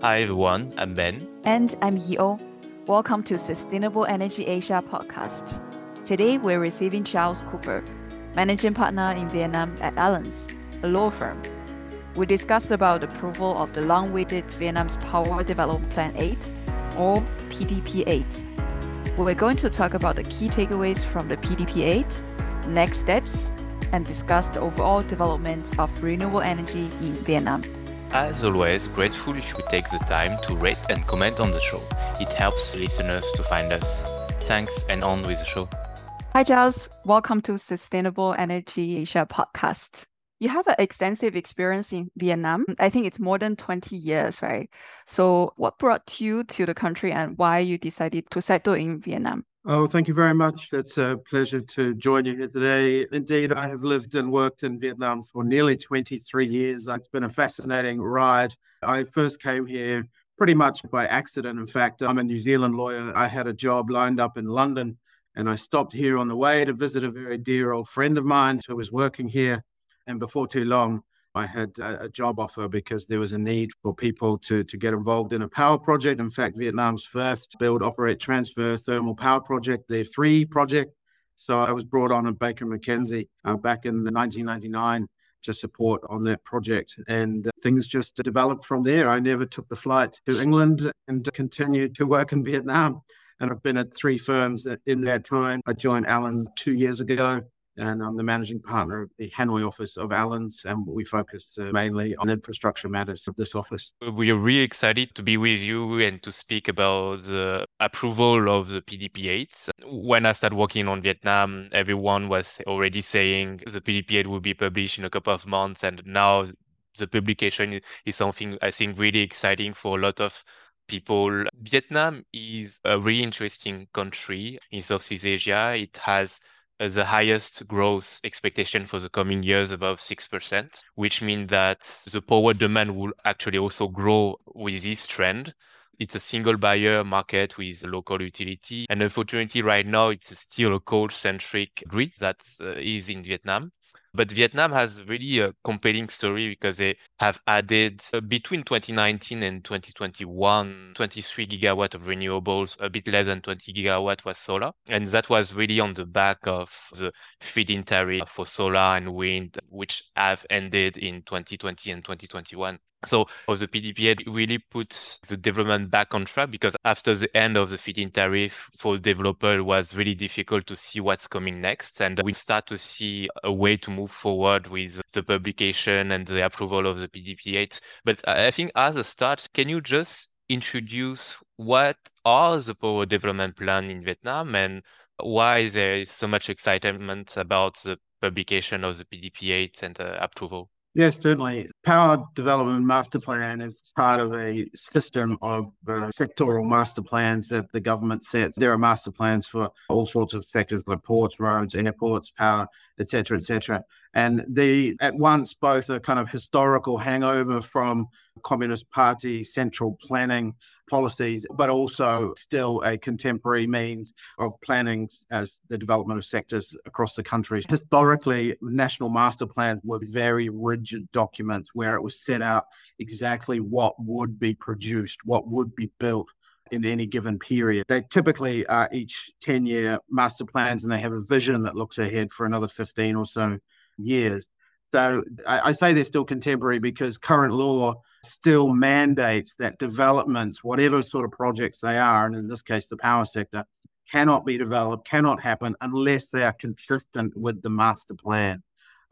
Hi everyone, I'm Ben. And I'm Yeo. Welcome to Sustainable Energy Asia podcast. Today we're receiving Giles Cooper, managing partner in Vietnam at Allens, a law firm. We discussed about the approval of the long-awaited Vietnam's Power Development Plan 8, or PDP 8. We're going to talk about the key takeaways from the PDP 8, next steps, and discuss the overall development of renewable energy in Vietnam. As always, grateful if you take the time to rate and comment on the show. It helps listeners to find us. Thanks and on with the show. Hi, Giles. Welcome to Sustainable Energy Asia podcast. You have an extensive experience in Vietnam. I think it's more than 20 years, right? So, what brought you to the country and why you decided to settle in Vietnam? Oh, thank you very much. It's a pleasure to join you here today. Indeed, I have lived and worked in Vietnam for nearly 23 years. It's been a fascinating ride. I first came here pretty much by accident. In fact, I'm a New Zealand lawyer. I had a job lined up in London and I stopped here on the way to visit a very dear old friend of mine who was working here. And before too long, I had a, job offer because there was a need for people to, to get involved in a power project. In fact, Vietnam's first build, operate, transfer thermal power project, their free project. So I was brought on at Baker McKenzie uh, back in 1999 to support on that project. And uh, things just developed from there. I never took the flight to England and continued to work in Vietnam. And I've been at three firms in that time. I joined Allen two years ago and I'm the managing partner of the Hanoi office of Allens, and we focus uh, mainly on infrastructure matters of this office. We are really excited to be with you and to speak about the approval of the PDP-8. When I started working on Vietnam, everyone was already saying the PDP-8 will be published in a couple of months, and now the publication is something I think really exciting for a lot of people. Vietnam is a really interesting country in Southeast Asia. It has the highest growth expectation for the coming years above 6%, which means that the power demand will actually also grow with this trend. It's a single buyer market with local utility. And unfortunately, right now, it's still a coal centric grid that uh, is in Vietnam. But Vietnam has really a compelling story because they have added uh, between 2019 and 2021, 23 gigawatt of renewables, a bit less than 20 gigawatt was solar. And that was really on the back of the feed-in tariff for solar and wind, which have ended in 2020 and 2021. So for the PDP-8 really puts the development back on track because after the end of the feed-in tariff for developer, it was really difficult to see what's coming next. And we start to see a way to move forward with the publication and the approval of the PDP-8. But I think as a start, can you just introduce what are the power development plan in Vietnam and why there is so much excitement about the publication of the PDP-8 and the approval? Yes, certainly. Power Development Master Plan is part of a system of uh, sectoral master plans that the government sets. There are master plans for all sorts of sectors like ports, roads, airports, power, etc., etc. And the at once both a kind of historical hangover from Communist Party central planning policies, but also still a contemporary means of planning as the development of sectors across the country. Historically, national master plans were very rigid documents where it was set out exactly what would be produced, what would be built in any given period. They typically are each 10 year master plans and they have a vision that looks ahead for another 15 or so years. So I, I, say they're still contemporary because current law still mandates that developments, whatever sort of projects they are, and in this case, the power sector, cannot be developed, cannot happen unless they are consistent with the master plan.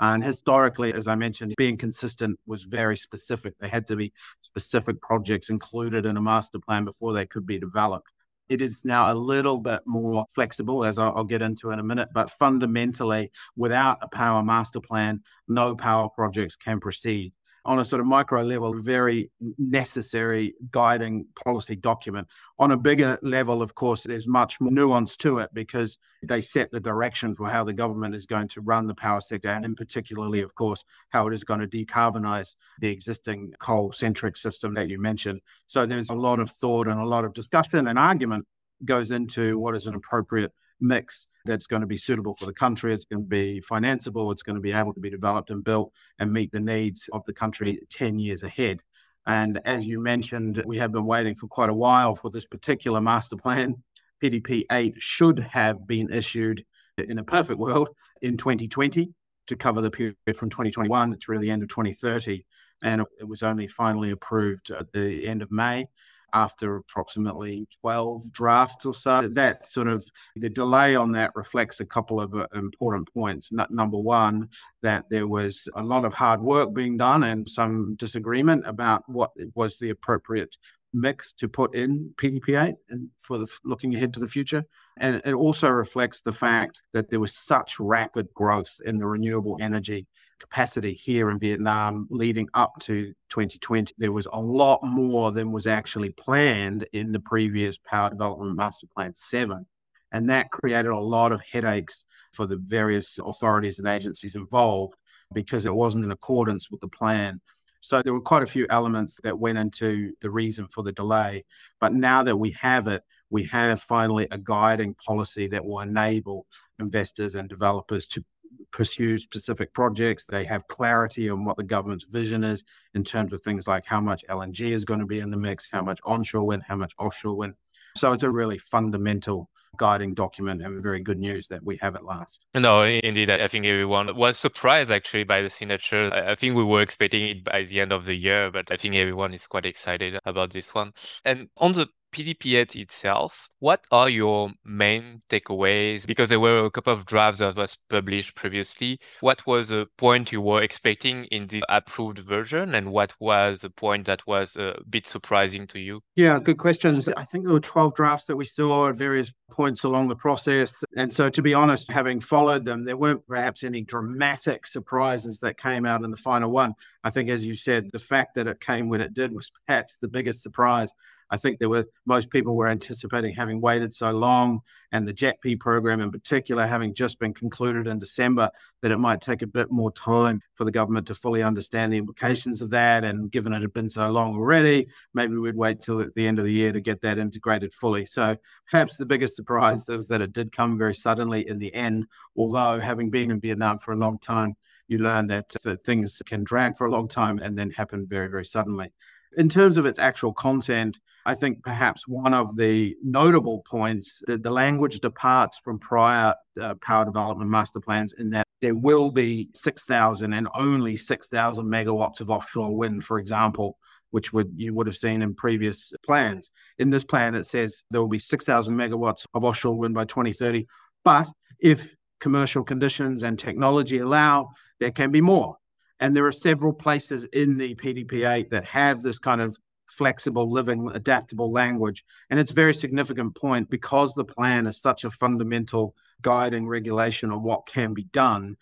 And historically, as I mentioned, being consistent was very specific. They had to be specific projects included in a master plan before they could be developed. It is now a little bit more flexible, as I'll, I'll get into in a minute, but fundamentally, without a power master plan, no power projects can proceed on a sort of micro level, very necessary guiding policy document. On a bigger level, of course, there's much more nuance to it because they set the direction for how the government is going to run the power sector, and in particularly, of course, how it is going to decarbonize the existing coal centric system that you mentioned. So there's a lot of thought and a lot of discussion and argument goes into what is an appropriate mix that's going to be suitable for the country. It's going to be financeable. It's going to be able to be developed and built and meet the needs of the country 10 years ahead. And as you mentioned, we have been waiting for quite a while for this particular master plan. PDP 8 should have been issued in a perfect world in 2020 to cover the period from 2021 through the end of 2030. And it was only finally approved at the end of May after approximately 12 drafts or so. That sort of the delay on that reflects a couple of uh, important points. number one, that there was a lot of hard work being done and some disagreement about what was the appropriate mix to put in PDP8 and for the looking ahead to the future. And it also reflects the fact that there was such rapid growth in the renewable energy capacity here in Vietnam leading up to 2020. There was a lot more than was actually planned in the previous Power Development Master Plan 7. And that created a lot of headaches for the various authorities and agencies involved because it wasn't in accordance with the plan so there were quite a few elements that went into the reason for the delay. But now that we have it, we have finally a guiding policy that will enable investors and developers to pursue specific projects. They have clarity on what the government's vision is in terms of things like how much LNG is going to be in the mix, how much onshore wind, how much offshore wind. So it's a really fundamental guiding document and very good news that we have at last. No, indeed. I think everyone was surprised actually by the signature. I think we were expecting it by the end of the year, but I think everyone is quite excited about this one. And on the PDP8 itself, what are your main takeaways? Because there were a couple of drafts that was published previously. What was a point you were expecting in the approved version, and what was a point that was a bit surprising to you? Yeah, good questions. I think there were 12 drafts that we saw at various points along the process. And so, to be honest, having followed them, there weren't perhaps any dramatic surprises that came out in the final one. I think, as you said, the fact that it came when it did was perhaps the biggest surprise. I think there were most people were anticipating having waited so long, and the JETP program in particular having just been concluded in December, that it might take a bit more time for the government to fully understand the implications of that. And given it had been so long already, maybe we'd wait till the end of the year to get that integrated fully. So perhaps the biggest surprise was that it did come very suddenly in the end. Although having been in Vietnam for a long time, you learn that, that things can drag for a long time and then happen very, very suddenly. In terms of its actual content, I think perhaps one of the notable points that the language departs from prior uh, power development master plans in that there will be 6,000 and only 6,000 megawatts of offshore wind, for example, which would you would have seen in previous plans. In this plan, it says there will be 6,000 megawatts of offshore wind by 2030, but if commercial conditions and technology allow, there can be more. And there are several places in the PDP8 that have this kind of flexible, living, adaptable language. And it's a very significant point because the plan is such a fundamental guiding regulation on what can be done.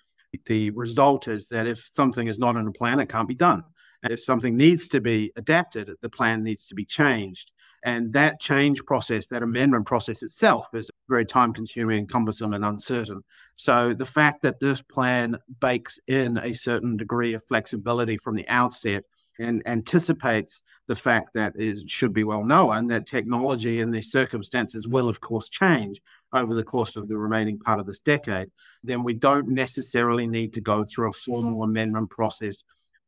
The result is that if something is not in a plan, it can't be done. If something needs to be adapted, the plan needs to be changed. And that change process, that amendment process itself, is very time consuming and cumbersome and uncertain. So the fact that this plan bakes in a certain degree of flexibility from the outset and anticipates the fact that it should be well known that technology and the circumstances will, of course, change over the course of the remaining part of this decade, then we don't necessarily need to go through a formal amendment process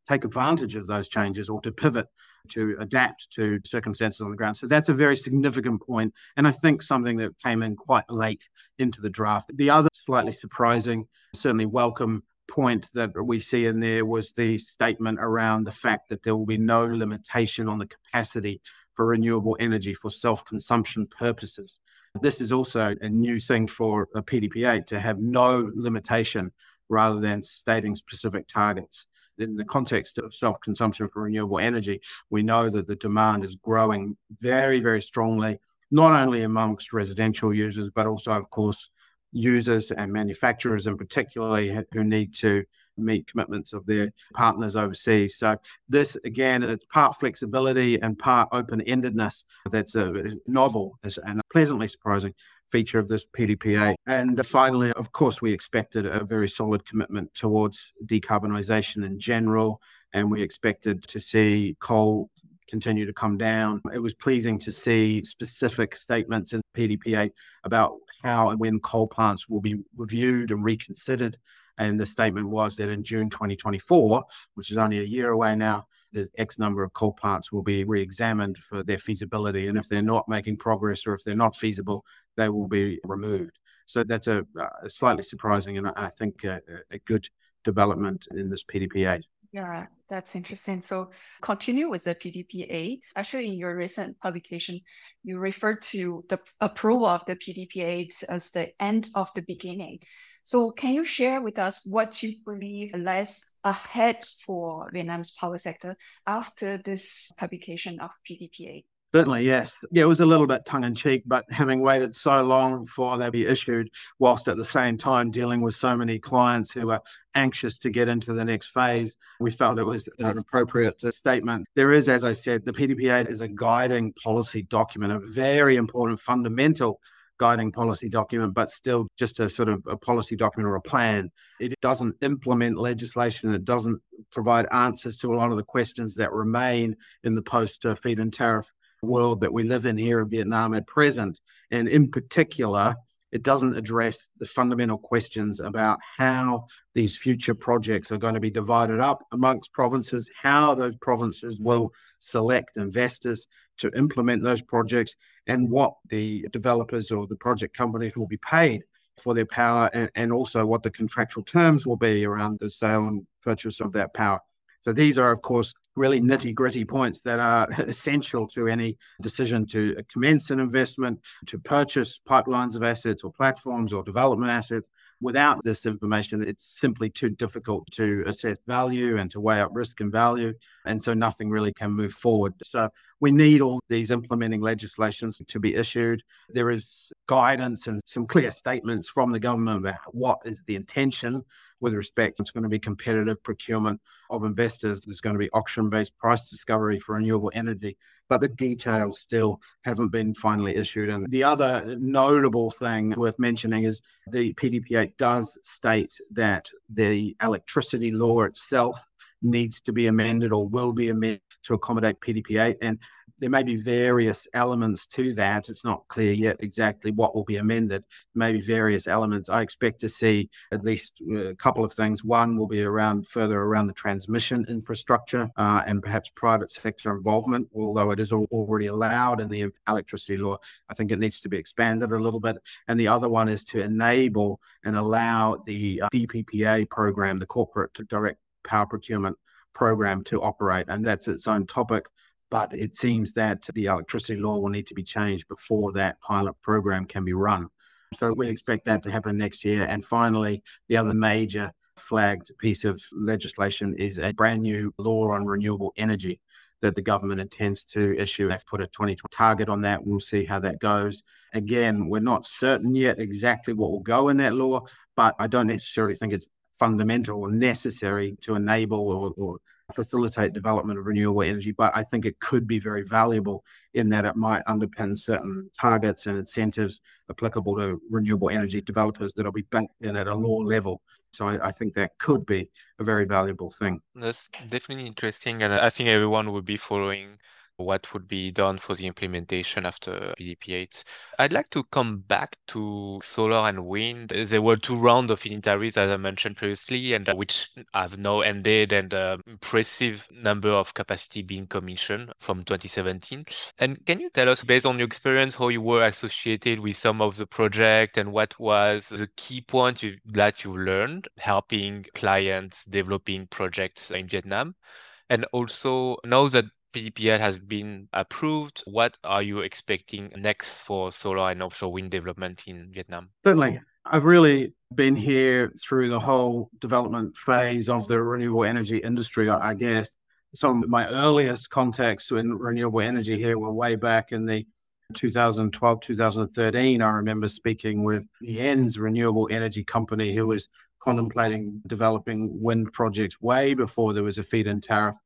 take advantage of those changes or to pivot to adapt to circumstances on the ground. So that's a very significant point, and I think something that came in quite late into the draft. The other slightly surprising, certainly welcome point that we see in there was the statement around the fact that there will be no limitation on the capacity for renewable energy for self consumption purposes. This is also a new thing for a PDP8 to have no limitation rather than stating specific targets in the context of self consumption for renewable energy, we know that the demand is growing very, very strongly, not only amongst residential users, but also, of course, users and manufacturers, and particularly who need to meet commitments of their partners overseas. So this again, it's part flexibility and part open-endedness that's a novel and pleasantly surprising feature of this PDP8. And uh, finally, of course, we expected a very solid commitment towards decarbonisation in general, and we expected to see coal continue to come down. It was pleasing to see specific statements in PDP8 about how and when coal plants will be reviewed and reconsidered. And the statement was that in June 2024, which is only a year away now, the X number of coal plants will be re examined for their feasibility. And if they're not making progress or if they're not feasible, they will be removed. So that's a, a slightly surprising and I think a, a good development in this PDP8. Yeah, that's interesting. So continue with the PDP 8. Actually, in your recent publication, you referred to the approval of the PDP 8 as the end of the beginning. So can you share with us what you believe lies ahead for Vietnam's power sector after this publication of PDP 8? Certainly, yes. Yeah, it was a little bit tongue in cheek, but having waited so long for they be issued, whilst at the same time dealing with so many clients who are anxious to get into the next phase, we felt it was an appropriate statement. There is, as I said, the PDP8 is a guiding policy document, a very important fundamental guiding policy document, but still just a sort of a policy document or a plan. It doesn't implement legislation. It doesn't provide answers to a lot of the questions that remain in the post uh, feed in tariff world that we live in here in Vietnam at present. And in particular, it doesn't address the fundamental questions about how these future projects are going to be divided up amongst provinces, how those provinces will select investors to implement those projects, and what the developers or the project companies will be paid for their power, and, and also what the contractual terms will be around the sale and purchase of that power. So these are, of course, really nitty gritty points that are essential to any decision to commence an investment, to purchase pipelines of assets or platforms or development assets. Without this information, it's simply too difficult to assess value and to weigh up risk and value. And so nothing really can move forward. So we need all these implementing legislations to be issued. There is guidance and some clear statements from the government about what is the intention with respect. It's going to be competitive procurement of investors. There's going to be auction based price discovery for renewable energy, but the details still haven't been finally issued. And the other notable thing worth mentioning is the PDP8 does state that the electricity law itself needs to be amended or will be amended to accommodate PDP8. And there may be various elements to that. It's not clear yet exactly what will be amended. Maybe various elements. I expect to see at least a couple of things. One will be around further around the transmission infrastructure uh, and perhaps private sector involvement, although it is already allowed in the electricity law. I think it needs to be expanded a little bit. And the other one is to enable and allow the uh, DPPA program, the corporate direct power procurement program to operate. And that's its own topic. But it seems that the electricity law will need to be changed before that pilot program can be run. So we expect that to happen next year. And finally, the other major flagged piece of legislation is a brand new law on renewable energy that the government intends to issue. They've put a 2020 target on that. We'll see how that goes. Again, we're not certain yet exactly what will go in that law, but I don't necessarily think it's fundamental or necessary to enable or, or facilitate development of renewable energy, but I think it could be very valuable in that it might underpin certain targets and incentives applicable to renewable energy developers that'll be banked in at a law level. So I, I, think that could be a very valuable thing. That's definitely interesting, and I think everyone will be following what would be done for the implementation after PDP8. I'd like to come back to solar and wind. There were two rounds of feed-in as I mentioned previously, and uh, which have now ended, and uh, impressive number of capacity being commissioned from 2017. And can you tell us, based on your experience, how you were associated with some of the project and what was the key point you, that you learned helping clients developing projects in Vietnam? And also, now that PDP8 has been approved. What are you expecting next for solar and offshore wind development in Vietnam? Certainly. I've really been here through the whole development phase of the renewable energy industry, I guess. Some of my earliest contacts in renewable energy here were way back in the 2012, 2013. I remember speaking with the ENS renewable energy company who was contemplating developing wind projects way before there was a feed in tariff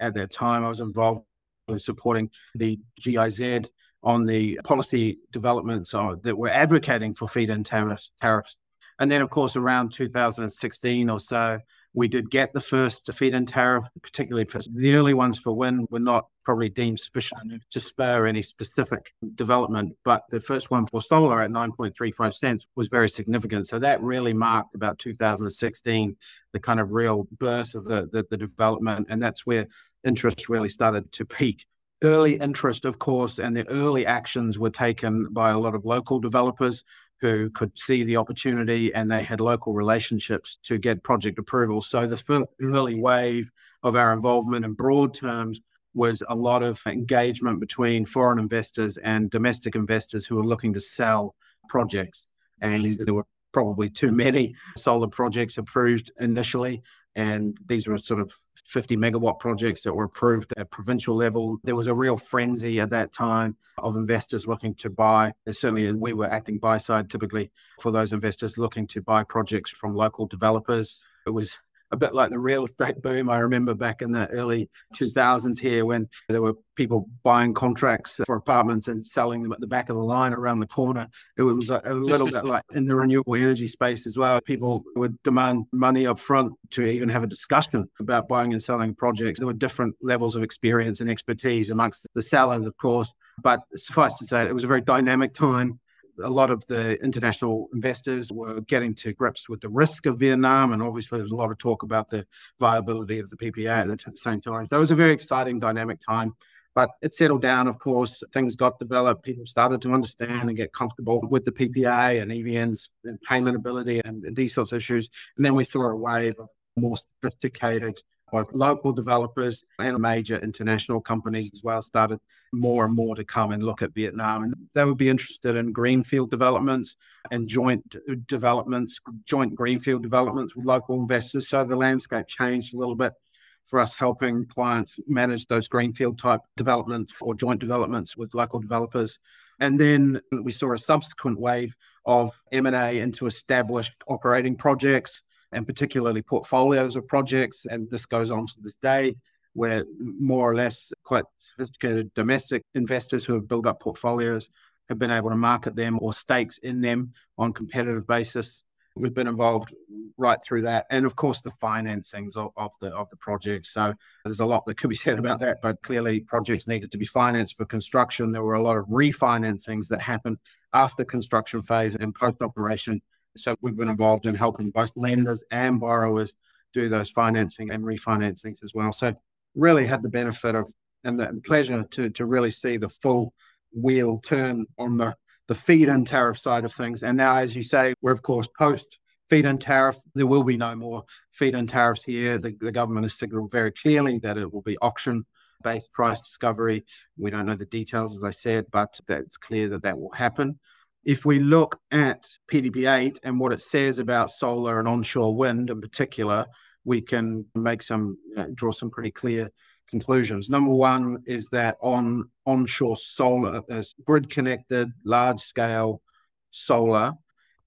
at that time. I was involved with supporting the GIZ on the policy developments that were advocating for feed-in tariffs, tariffs. And then, of course, around 2016 or so, We did get the first defeat in tariff, particularly for the early ones for wind were not probably deemed sufficient to spur any specific development. But the first one for solar at 9.35 cents was very significant. So that really marked about 2016, the kind of real birth of the, the, the development. And that's where interest really started to peak early interest, of course, and the early actions were taken by a lot of local developers who could see the opportunity and they had local relationships to get project approval. So the early wave of our involvement in broad terms was a lot of engagement between foreign investors and domestic investors who were looking to sell projects. And there were probably too many solar projects approved initially. And these were sort of 50 megawatt projects that were approved at provincial level. There was a real frenzy at that time of investors looking to buy. Certainly, we were acting buy side typically for those investors looking to buy projects from local developers. It was a bit like the real estate boom. I remember back in the early 2000s here when there were people buying contracts for apartments and selling them at the back of the line around the corner. It was a little bit like in the renewable energy space as well. People would demand money up front to even have a discussion about buying and selling projects. There were different levels of experience and expertise amongst the sellers, of course. But suffice to say, it was a very dynamic time a lot of the international investors were getting to grips with the risk of Vietnam. And obviously, there's a lot of talk about the viability of the PPA at the same time. So it was a very exciting, dynamic time. But it settled down, of course. Things got developed. People started to understand and get comfortable with the PPA and EVN's payment ability and these sorts of issues. And then we saw a wave of more sophisticated both local developers and major international companies as well started more and more to come and look at Vietnam. And they would be interested in greenfield developments and joint developments, joint greenfield developments with local investors. So the landscape changed a little bit for us helping clients manage those greenfield type developments or joint developments with local developers. And then we saw a subsequent wave of M&A into established operating projects and particularly portfolios of projects. And this goes on to this day, where more or less quite sophisticated domestic investors who have built up portfolios have been able to market them or stakes in them on competitive basis. We've been involved right through that, and of course the financings of, of the of the projects. So there's a lot that could be said about that, but clearly projects needed to be financed for construction. There were a lot of refinancings that happened after construction phase and post operation so we've been involved in helping both lenders and borrowers do those financing and refinancings as well. So really had the benefit of and the pleasure to to really see the full wheel turn on the the feed-in tariff side of things. And now, as you say, we're of course post feed-in tariff. There will be no more feed-in tariffs here. The, the government has signaled very clearly that it will be auction based price discovery. We don't know the details, as I said, but it's clear that that will happen. If we look at PDP8 and what it says about solar and onshore wind in particular, we can make some uh, draw some pretty clear conclusions. Number one is that on onshore solar, grid connected, large scale solar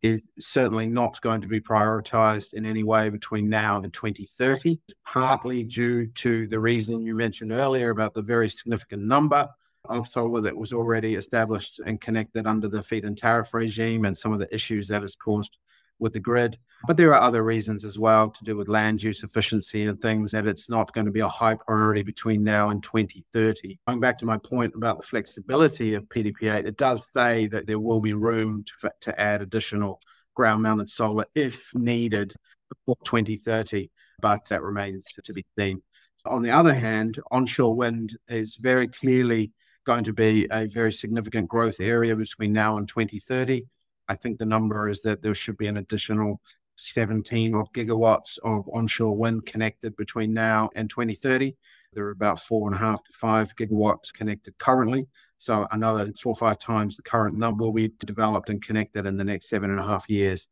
is certainly not going to be prioritized in any way between now and 2030, partly due to the reason you mentioned earlier about the very significant number of that was already established and connected under the feed-in tariff regime and some of the issues that has caused with the grid. But there are other reasons as well to do with land use efficiency and things that it's not going to be a high priority between now and 2030. Going back to my point about the flexibility of PDP8, it does say that there will be room to, to add additional ground mounted solar if needed before 2030, but that remains to be seen. On the other hand, onshore wind is very clearly going to be a very significant growth area between now and 2030. I think the number is that there should be an additional 17 or gigawatts of onshore wind connected between now and 2030. There are about four and a half to five gigawatts connected currently. So another four or five times the current number we've developed and connected in the next seven and a half years.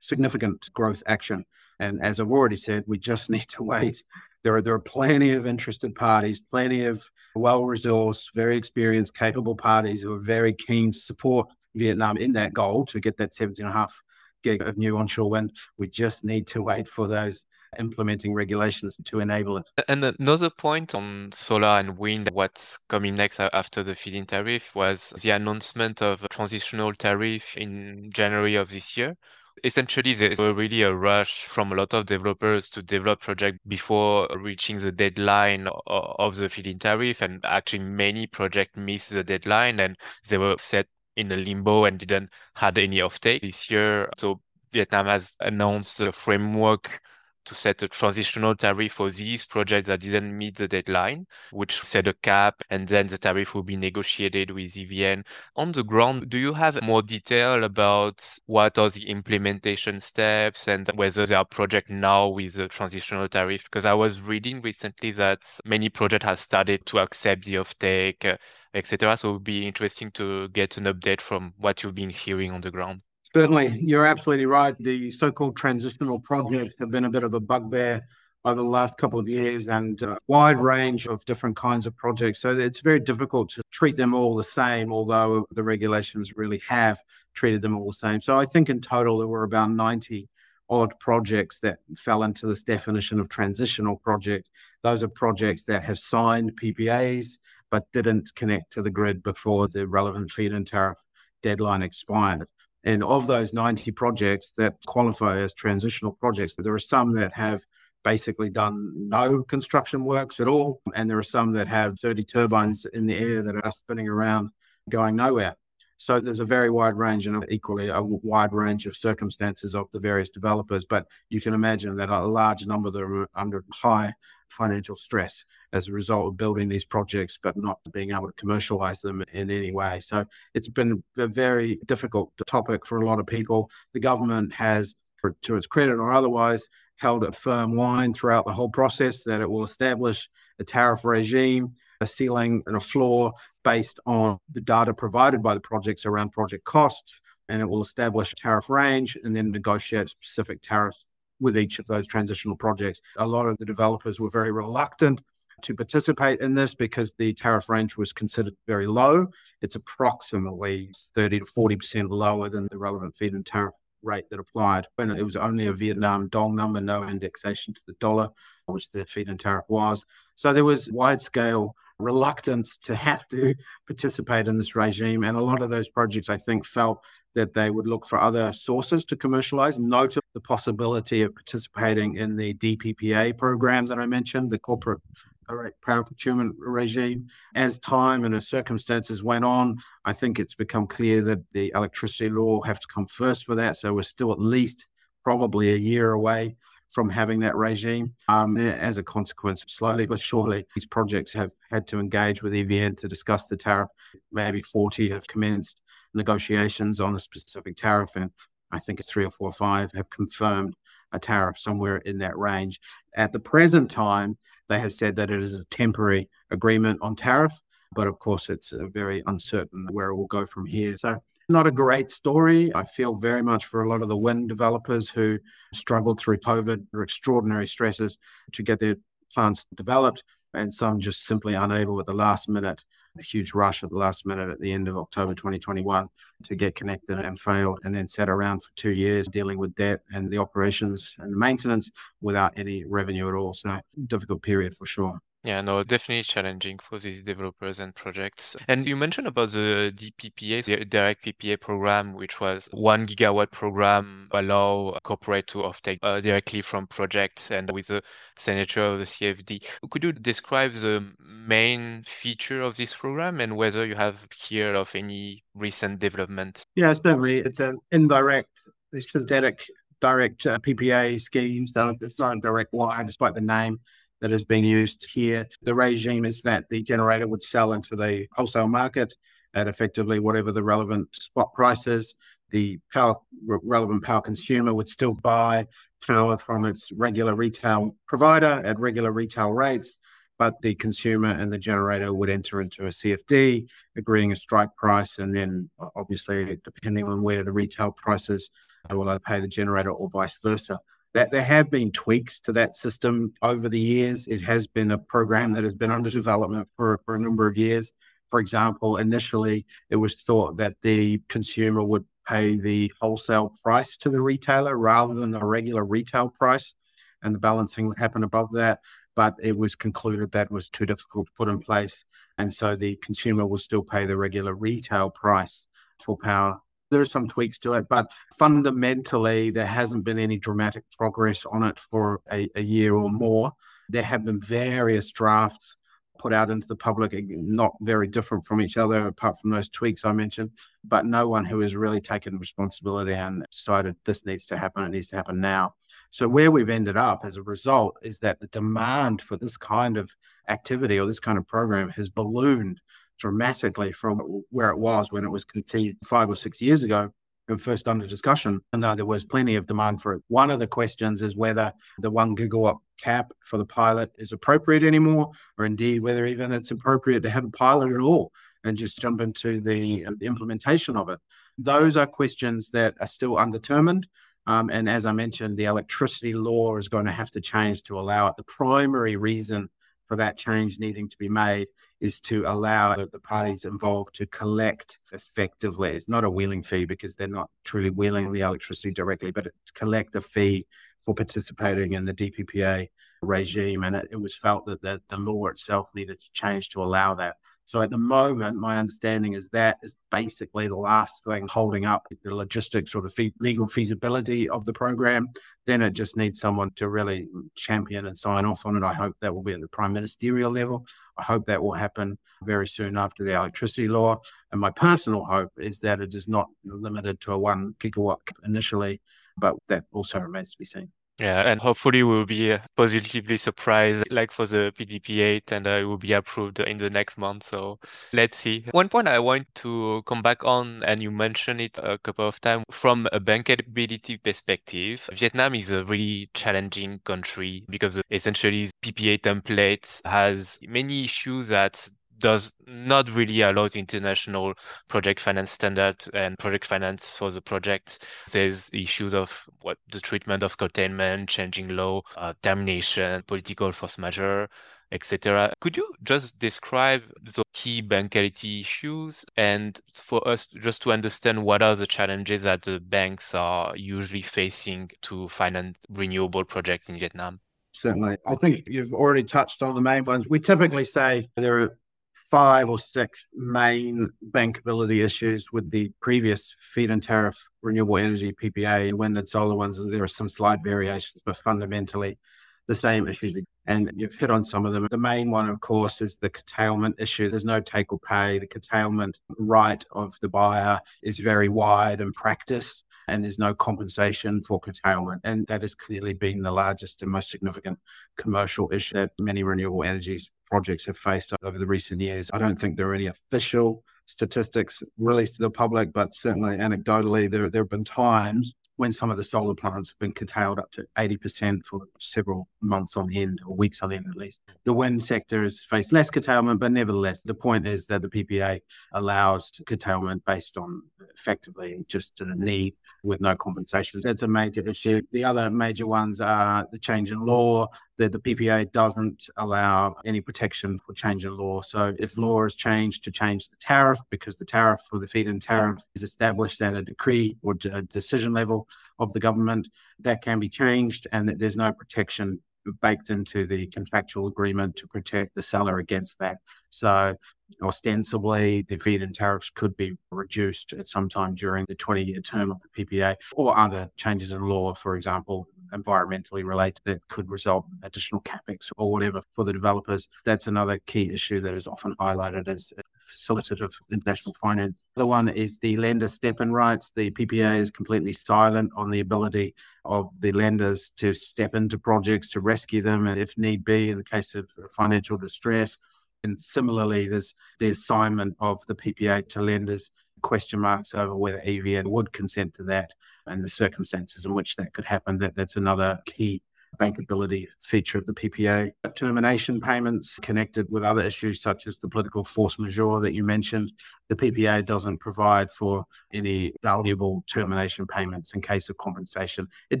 Significant growth action. And as I've already said, we just need to wait there are there are plenty of interested parties, plenty of well-resourced, very experienced, capable parties who are very keen to support Vietnam in that goal to get that 17 and a half gig of new onshore wind. We just need to wait for those implementing regulations to enable it. And another point on solar and wind, what's coming next after the feed-in tariff was the announcement of a transitional tariff in January of this year essentially there's already a rush from a lot of developers to develop projects before reaching the deadline of the feed-in tariff and actually many projects miss the deadline and they were set in a limbo and didn't had any offtake this year. So vietnam has announced a framework to set a transitional tariff for these projects that didn't meet the deadline, which set a cap, and then the tariff will be negotiated with EVN. On the ground, do you have more detail about what are the implementation steps and whether there are projects now with a transitional tariff? Because I was reading recently that many projects have started to accept the offtake, etc. So it would be interesting to get an update from what you've been hearing on the ground. Certainly, you're absolutely right. The so-called transitional projects have been a bit of a bugbear over the last couple of years and a wide range of different kinds of projects. So it's very difficult to treat them all the same, although the regulations really have treated them all the same. So I think in total there were about 90 odd projects that fell into this definition of transitional project. Those are projects that have signed PPAs but didn't connect to the grid before the relevant feed-in tariff deadline expired. And of those 90 projects that qualify as transitional projects, there are some that have basically done no construction works at all. And there are some that have 30 turbines in the air that are spinning around going nowhere. So there's a very wide range and equally a wide range of circumstances of the various developers. But you can imagine that a large number of them are under high financial stress as a result of building these projects, but not being able to commercialize them in any way. So it's been a very difficult topic for a lot of people. The government has, for, to its credit or otherwise, held a firm line throughout the whole process that it will establish a tariff regime, a ceiling and a floor based on the data provided by the projects around project costs, and it will establish a tariff range and then negotiate specific tariffs with each of those transitional projects. A lot of the developers were very reluctant to participate in this because the tariff range was considered very low. It's approximately 30 to 40% lower than the relevant feed in tariff rate that applied. And it was only a Vietnam dong number, no indexation to the dollar, which the feed in tariff was. So there was wide scale reluctance to have to participate in this regime. And a lot of those projects, I think, felt that they would look for other sources to commercialize. Note the possibility of participating in the DPPA program that I mentioned, the corporate power procurement regime. As time and as circumstances went on, I think it's become clear that the electricity law have to come first for that. So we're still at least probably a year away from having that regime. Um, as a consequence, slowly but surely, these projects have had to engage with EVN to discuss the tariff. Maybe 40 have commenced negotiations on a specific tariff, and I think it's three or four or five have confirmed a tariff somewhere in that range. At the present time, they have said that it is a temporary agreement on tariff, but of course, it's very uncertain where it will go from here. So not a great story. I feel very much for a lot of the wind developers who struggled through COVID or extraordinary stresses to get their plants developed, and some just simply unable at the last minute, a huge rush at the last minute at the end of October 2021 to get connected and failed, and then sat around for two years dealing with debt and the operations and maintenance without any revenue at all. So, difficult period for sure. Yeah, no, definitely challenging for these developers and projects. And you mentioned about the DPPA, the direct PPA program, which was one gigawatt program, allow corporate to offtake uh, directly from projects and with the signature of the CFD. Could you describe the main feature of this program and whether you have heard of any recent developments? Yeah, it's definitely it's an indirect, it's synthetic direct uh, PPA schemes. It's not a direct wire, despite the name that has been used here. The regime is that the generator would sell into the wholesale market at effectively whatever the relevant spot price is. The power, relevant power consumer would still buy power from its regular retail provider at regular retail rates, but the consumer and the generator would enter into a CFD, agreeing a strike price, and then obviously, depending on where the retail price is, they will either pay the generator or vice versa that there have been tweaks to that system over the years. It has been a program that has been under development for, for a number of years. For example, initially it was thought that the consumer would pay the wholesale price to the retailer rather than the regular retail price, and the balancing would happen above that. But it was concluded that was too difficult to put in place, and so the consumer will still pay the regular retail price for power There are some tweaks to it, but fundamentally, there hasn't been any dramatic progress on it for a, a year or more. There have been various drafts put out into the public, not very different from each other, apart from those tweaks I mentioned, but no one who has really taken responsibility and decided this needs to happen, it needs to happen now. So, where we've ended up as a result is that the demand for this kind of activity or this kind of program has ballooned dramatically from where it was when it was conceived five or six years ago and first under discussion. And though there was plenty of demand for it. One of the questions is whether the one gigawatt cap for the pilot is appropriate anymore, or indeed whether even it's appropriate to have a pilot at all and just jump into the, the implementation of it. Those are questions that are still undetermined. Um, and as I mentioned, the electricity law is going to have to change to allow it. The primary reason for that change needing to be made is to allow the parties involved to collect effectively. It's not a wheeling fee because they're not truly wheeling the electricity directly, but collect a fee for participating in the DPPA regime. And it, it was felt that the, the law itself needed to change to allow that. So at the moment, my understanding is that is basically the last thing holding up the logistics or the fee- legal feasibility of the program. Then it just needs someone to really champion and sign off on it. I hope that will be at the prime ministerial level. I hope that will happen very soon after the electricity law. And my personal hope is that it is not limited to a one gigawatt initially, but that also remains to be seen. Yeah, and hopefully we'll be positively surprised, like for the PDP8, and uh, it will be approved in the next month. So let's see. One point I want to come back on, and you mentioned it a couple of times, from a bankability perspective, Vietnam is a really challenging country because essentially PPA templates has many issues that does not really allow the international project finance standard and project finance for the project. There's issues of what the treatment of curtailment, changing law, uh, termination, political force majeure, etc. Could you just describe the key bankability issues and for us just to understand what are the challenges that the banks are usually facing to finance renewable projects in Vietnam? Certainly. I think you've already touched on the main ones. We typically say there are five or six main bankability issues with the previous feed-in tariff renewable energy PPA and wind and solar ones. There are some slight variations, but fundamentally the same issues. And you've hit on some of them. The main one, of course, is the curtailment issue. There's no take or pay. The curtailment right of the buyer is very wide in practice, and there's no compensation for curtailment. And that has clearly been the largest and most significant commercial issue that many renewable energies projects have faced over the recent years. I don't think there are any official statistics released to the public, but certainly anecdotally, there, there have been times when some of the solar plants have been curtailed up to 80% for several months on end or weeks on end at least. The wind sector has faced less curtailment, but nevertheless, the point is that the PPA allows curtailment based on effectively just a need with no compensation. That's a major issue. The other major ones are the change in law, that the PPA doesn't allow any protection for change in law. So if law is changed to change the tariff, because the tariff for the feed-in tariff is established at a decree or a decision level of the government, that can be changed and that there's no protection baked into the contractual agreement to protect the seller against that. So ostensibly the feed-in tariffs could be reduced at some time during the 20-year term of the PPA or other changes in law, for example, environmentally related that could result in additional capex or whatever for the developers. That's another key issue that is often highlighted as a facilitative international finance. The one is the lender step-in rights. The PPA is completely silent on the ability of the lenders to step into projects to rescue them, if need be, in the case of financial distress. And similarly, there's the assignment of the PPA to lenders question marks over whether EVN would consent to that and the circumstances in which that could happen. That that's another key bankability feature of the PPA. Termination payments connected with other issues such as the political force majeure that you mentioned. The PPA doesn't provide for any valuable termination payments in case of compensation. It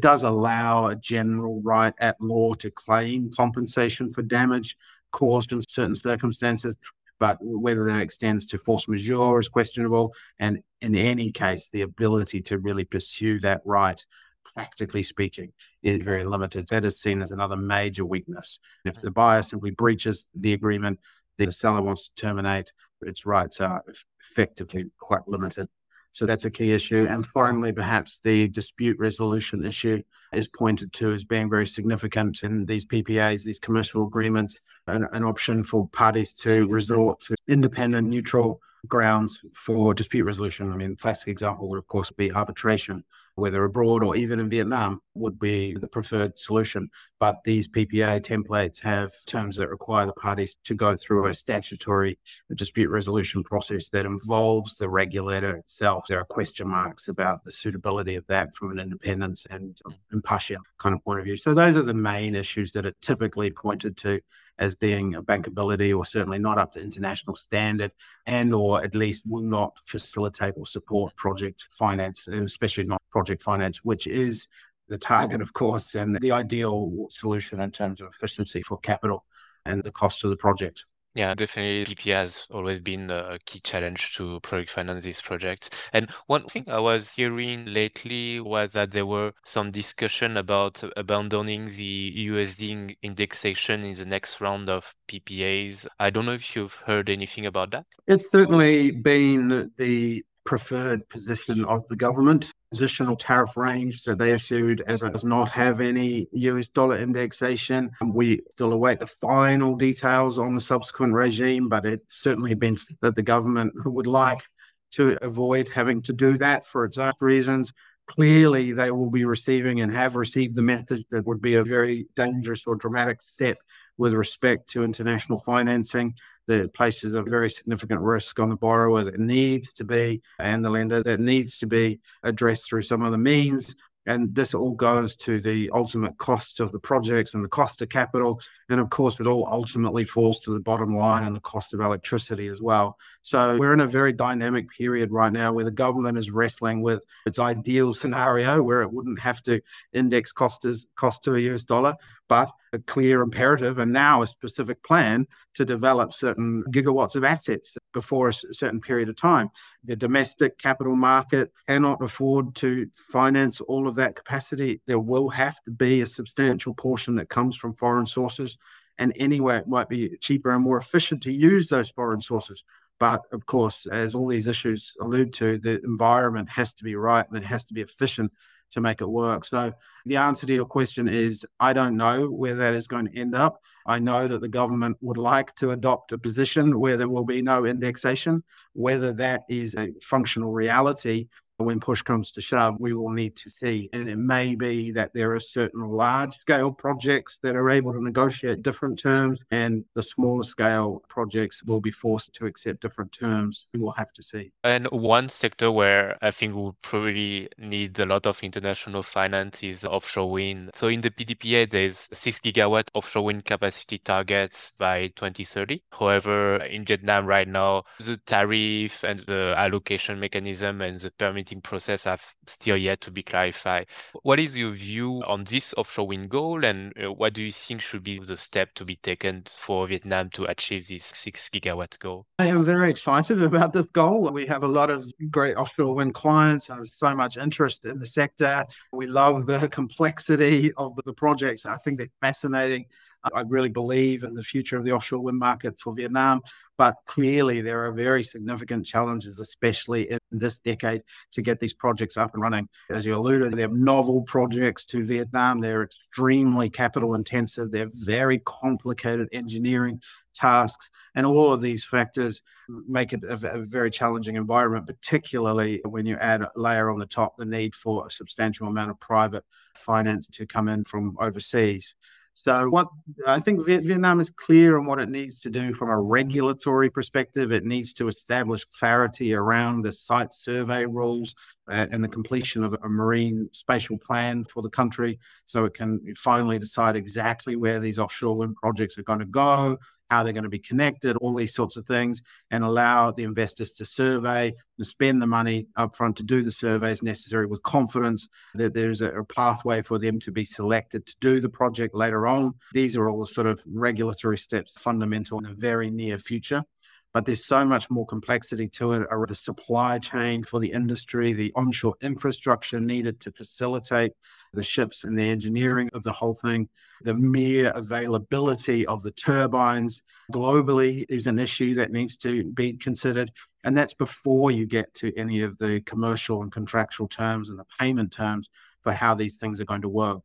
does allow a general right at law to claim compensation for damage caused in certain circumstances, but whether that extends to force majeure is questionable. And in any case, the ability to really pursue that right, practically speaking, is very limited. That is seen as another major weakness. If the buyer simply breaches the agreement, the seller wants to terminate, its rights are effectively quite limited. So that's a key issue. And finally, perhaps the dispute resolution issue is pointed to as being very significant in these PPAs, these commercial agreements, an, an option for parties to resort to independent, neutral grounds for dispute resolution. I mean, the classic example would, of course, be arbitration whether abroad or even in Vietnam, would be the preferred solution. But these PPA templates have terms that require the parties to go through a statutory dispute resolution process that involves the regulator itself. There are question marks about the suitability of that from an independence and impartial kind of point of view. So those are the main issues that are typically pointed to as being a bankability or certainly not up to international standard and or at least will not facilitate or support project finance, especially not project finance, which is the target, of course, and the ideal solution in terms of efficiency for capital and the cost of the project. Yeah, definitely. PP has always been a key challenge to project finance these projects. And one mm-hmm. thing I was hearing lately was that there were some discussion about abandoning the USD indexation in the next round of PPAs. I don't know if you've heard anything about that. It's certainly been the preferred position of the government. Positional tariff range that they issued as it does not have any US dollar indexation. We still await the final details on the subsequent regime, but it's certainly been that the government would like to avoid having to do that for its own reasons. Clearly, they will be receiving and have received the message that would be a very dangerous or dramatic step with respect to international financing that places a very significant risk on the borrower that needs to be and the lender that needs to be addressed through some of the means and this all goes to the ultimate cost of the projects and the cost of capital. And of course, it all ultimately falls to the bottom line and the cost of electricity as well. So we're in a very dynamic period right now where the government is wrestling with its ideal scenario where it wouldn't have to index cost, as, cost to a US dollar, but a clear imperative and now a specific plan to develop certain gigawatts of assets before a certain period of time. The domestic capital market cannot afford to finance all of that capacity. There will have to be a substantial portion that comes from foreign sources. And anyway, it might be cheaper and more efficient to use those foreign sources. But of course, as all these issues allude to, the environment has to be right and it has to be efficient to make it work. So the answer to your question is I don't know where that is going to end up. I know that the government would like to adopt a position where there will be no indexation. Whether that is a functional reality when push comes to shove, we will need to see. And it may be that there are certain large scale projects that are able to negotiate different terms, and the smaller scale projects will be forced to accept different terms. We will have to see. And one sector where I think we'll probably need a lot of international finance is offshore wind. So in the PDP8, there's 6 gigawatt offshore wind capacity targets by 2030. However, in Vietnam right now, the tariff and the allocation mechanism and the permit permitting process have still yet to be clarified. What is your view on this offshore wind goal, and uh, what do you think should be the step to be taken for Vietnam to achieve this six gigawatt goal? I am very excited about this goal. We have a lot of great offshore wind clients. There's so much interest in the sector. We love the complexity of the projects. I think they're fascinating. I really believe in the future of the offshore wind market for Vietnam, but clearly there are very significant challenges, especially in this decade, to get these projects up and running. As you alluded, they're novel projects to Vietnam. They're extremely capital intensive. They're very complicated engineering tasks, and all of these factors make it a, a very challenging environment, particularly when you add a layer on the top the need for a substantial amount of private finance to come in from overseas. So, what I think Vietnam is clear on what it needs to do from a regulatory perspective. It needs to establish clarity around the site survey rules uh, and the completion of a marine spatial plan for the country so it can finally decide exactly where these offshore wind projects are going to go, how they're going to be connected, all these sorts of things, and allow the investors to survey and spend the money upfront to do the surveys necessary with confidence that there's a, a pathway for them to be selected to do the project later on. These are all sort of regulatory steps fundamental in the very near future but there's so much more complexity to it around the supply chain for the industry, the onshore infrastructure needed to facilitate the ships and the engineering of the whole thing, the mere availability of the turbines globally is an issue that needs to be considered. And that's before you get to any of the commercial and contractual terms and the payment terms for how these things are going to work.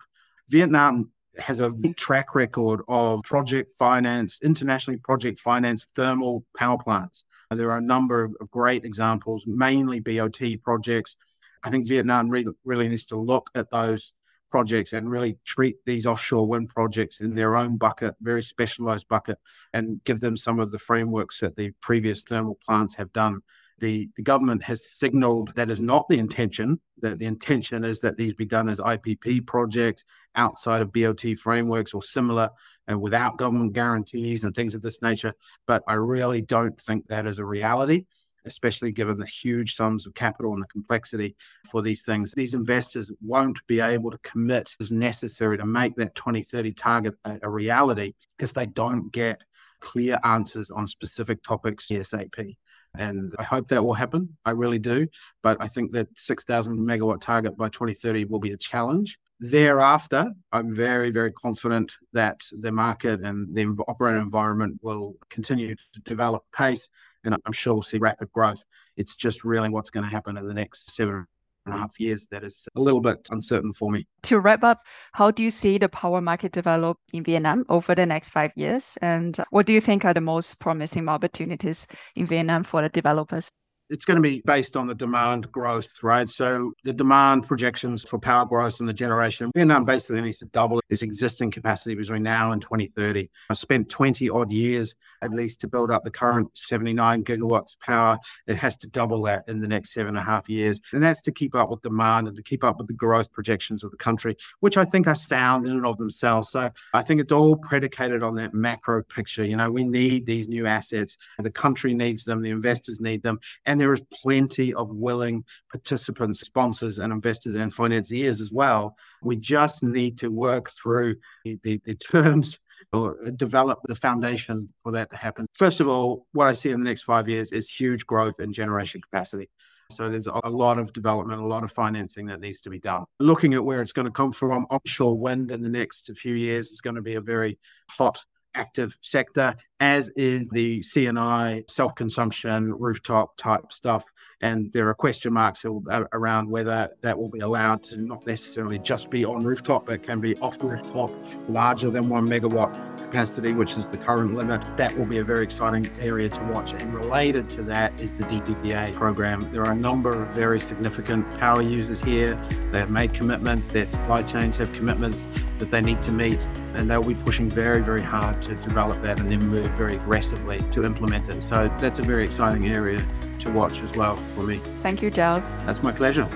Vietnam has a track record of project finance, internationally project finance thermal power plants. There are a number of great examples, mainly BOT projects. I think Vietnam really, really needs to look at those projects and really treat these offshore wind projects in their own bucket, very specialized bucket, and give them some of the frameworks that the previous thermal plants have done the, the government has signaled that is not the intention, that the intention is that these be done as IPP projects outside of BOT frameworks or similar and without government guarantees and things of this nature. But I really don't think that is a reality especially given the huge sums of capital and the complexity for these things. These investors won't be able to commit as necessary to make that 2030 target a, reality if they don't get clear answers on specific topics ASAP. And I hope that will happen. I really do. But I think that 6,000 megawatt target by 2030 will be a challenge. Thereafter, I'm very, very confident that the market and the operating environment will continue to develop pace. And I'm sure we'll see rapid growth. It's just really what's going to happen in the next seven and a half years that is a little bit uncertain for me. To wrap up, how do you see the power market develop in Vietnam over the next five years? And what do you think are the most promising opportunities in Vietnam for the developers? It's going to be based on the demand growth, right? So the demand projections for power growth and the generation, Vietnam basically needs to double its existing capacity between now and 2030. I spent 20 odd years at least to build up the current 79 gigawatts power. It has to double that in the next seven and a half years. And that's to keep up with demand and to keep up with the growth projections of the country, which I think are sound in and of themselves. So I think it's all predicated on that macro picture. You know, we need these new assets. The country needs them, the investors need them. And there is plenty of willing participants, sponsors, and investors and financiers as well. We just need to work through the, the, the terms or develop the foundation for that to happen. First of all, what I see in the next five years is huge growth in generation capacity. So there's a lot of development, a lot of financing that needs to be done. Looking at where it's going to come from, offshore wind in the next few years is going to be a very hot active sector, as is the C&I self consumption rooftop type stuff. And there are question marks around whether that will be allowed to not necessarily just be on rooftop, but can be off rooftop, larger than one megawatt capacity, which is the current limit. That will be a very exciting area to watch. And related to that is the DPPA program. There are a number of very significant power users here. They have made commitments, their supply chains have commitments that they need to meet, and they'll be pushing very, very hard to develop that and then move very aggressively to implement it. So that's a very exciting area to watch as well for me. Thank you, Giles. That's my pleasure.